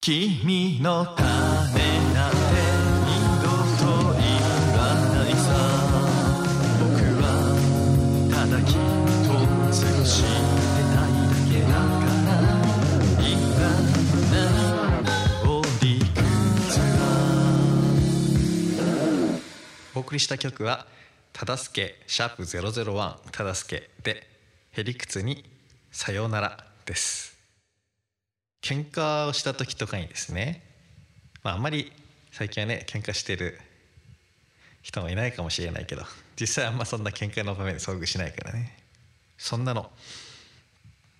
君のためなんて二度と言わないさ僕はただ君と過ごしてたいだけだから今何を理屈はお送りした曲は「ただすけシャープ #001 ただすけ」で「へりくつにさようなら」です。喧嘩をした時とかにですね、まあ、あんまり最近はね喧嘩してる人もいないかもしれないけど実際あんまそんな喧嘩の場面で遭遇しないからね。そんなの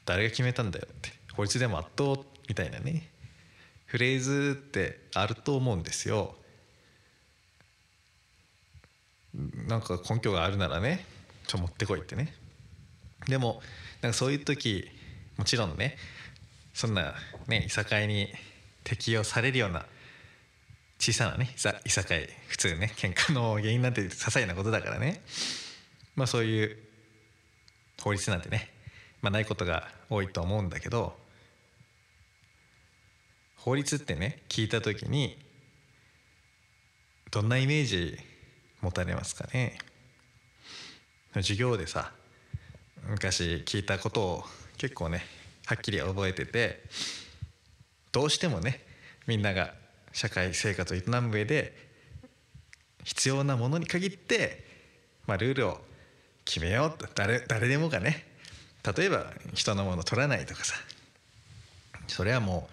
誰が決めたんだよって法律でも圧倒みたいなねフレーズってあると思うんですよ。なんか根拠があるならねちょ持ってこいってね。でもなんかそういう時もちろんねそんなねいさかいに適用されるような小さなねいさいさかい普通ね喧嘩の原因なんて些細なことだからね。まあそういう法律なんてね、まあ、ないことが多いと思うんだけど法律ってね聞いた時にどんなイメージ持たれますかね？授業でさ昔聞いたことを結構ねはっきり覚えててどうしてもねみんなが社会生活を営む上で必要なものに限って、まあ、ルールを決めようと。誰誰でもがね例えば人のもの取らないとかさそれはも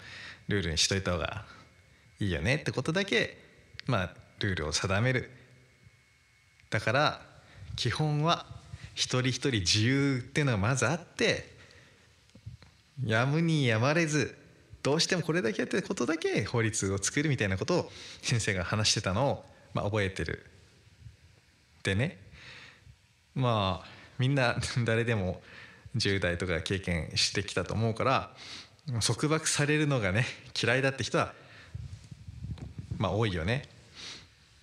うルールにしといた方がいいよねってことだけまあルールを定める。だから基本は一人一人自由っていうのがまずあってやむにやまれずどうしてもこれだけやってることだけ法律を作るみたいなことを先生が話してたのを、まあ、覚えてる。でねまあみんな誰でも10代とか経験してきたと思うから束縛されるのがね嫌いだって人はまあ多いよね。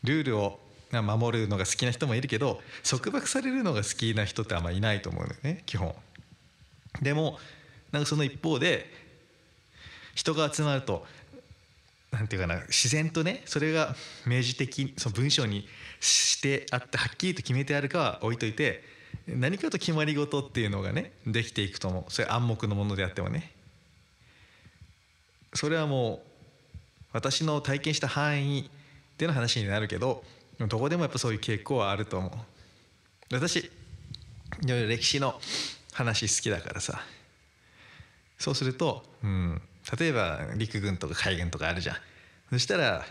ルールを守るのが好きな人もいるけど束縛されるのが好きな人ってあんまいないと思うのよね基本。でもなんかその一方で人が集まるとなんていうかな自然とねそれが明示的その文章にしてあってはっきりと決めてあるかは置いといて何かと決まり事っていうのがねできていくと思う。それ暗黙のものであってもね。それはもう私の体験した範囲での話になるけどどこでもやっぱそういう傾向はあると思う。私いろいろ歴史の話好きだからさ。そうすると、うん、例えば陸軍とか海軍とかあるじゃん。そしたら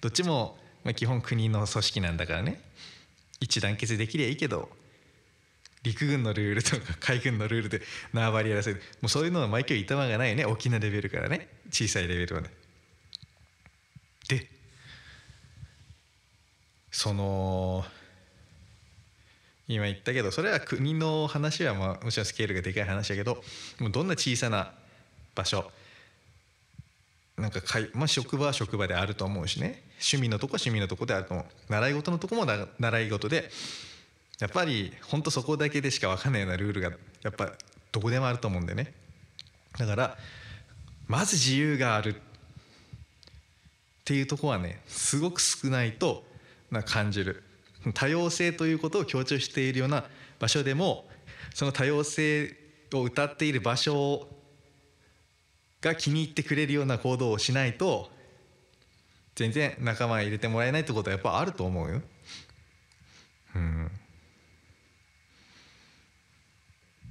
どっちも、まあ、基本国の組織なんだからね。一致団結できりゃいいけど陸軍のルールとか 海軍のルールで縄張りやらせるもうそういうのは毎回いたまがないね。大きなレベルからね。小さいレベルまで。でその今言ったけどそれは国の話はまあもちろんスケールがでかい話だけどもうどんな小さな場所なんかかい、まあ、職場は職場であると思うしね。趣味のとこは趣味のとこであると思う。習い事のとこも習い事でやっぱりほんとそこだけでしか分かんないようなルールがやっぱどこでもあると思うんでね。だからまず自由がある。っていうとこはねすごく少ないとな感じる。多様性ということを強調しているような場所でもその多様性を歌っている場所が気に入ってくれるような行動をしないと全然仲間入れてもらえないってことはやっぱあると思うよ。うん、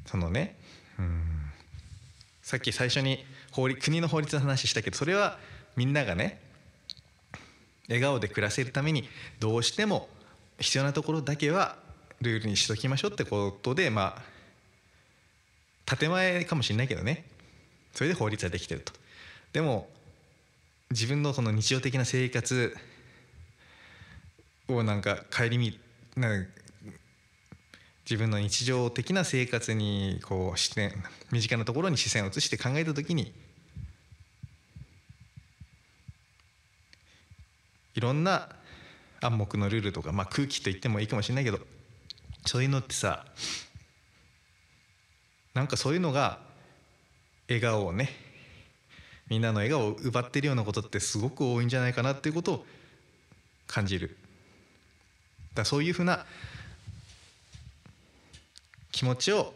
そのね、うん、さっき最初に法律国の法律の話したけどそれはみんながね笑顔で暮らせるためにどうしても必要なところだけはルールにしときましょうってことでまあ建前かもしれないけどね。それで法律はできてると。でも自分のその日常的な生活をなんか顧みなんか自分の日常的な生活にこう視点身近なところに視線を移して考えた時にいろんな暗黙のルールとか、まあ、空気と言ってもいいかもしれないけどそういうのってさなんかそういうのが笑顔をねみんなの笑顔を奪ってるようなことってすごく多いんじゃないかなっていうことを感じる。だそういうふうな気持ちを、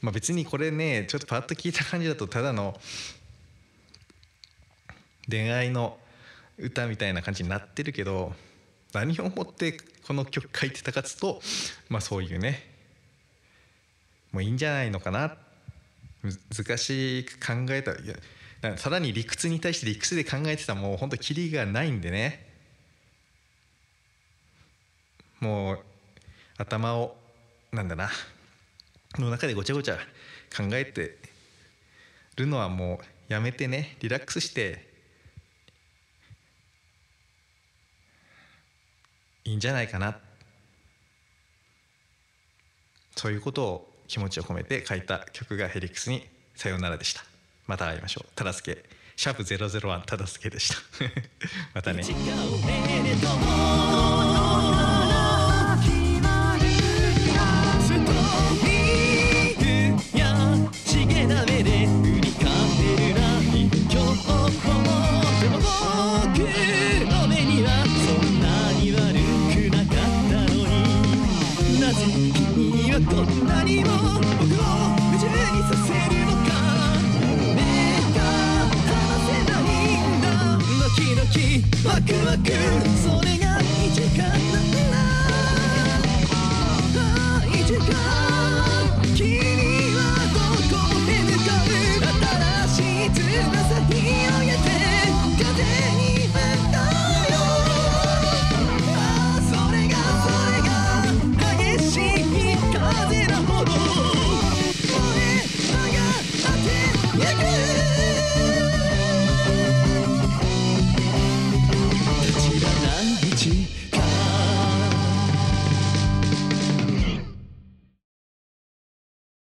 まあ、別にこれねちょっとパッと聞いた感じだとただの恋愛の歌みたいな感じになってるけど何をもってこの曲書いてたかつとまあそういうねもういいんじゃないのかな。難しく考えた。いやさらに理屈に対して理屈で考えてたもう本当キリがないんでね。もう頭をなんだなの中でごちゃごちゃ考えてるのはもうやめてねリラックスしていいんじゃないかな。そういうことを気持ちを込めて書いた曲がヘリクスに「さようなら」でした。また会いましょう。忠助シャープ001忠助でした。またね。違うね。ねとストーリーやしげな目で振り返るな今日でも僕ワクワク。それが1時間。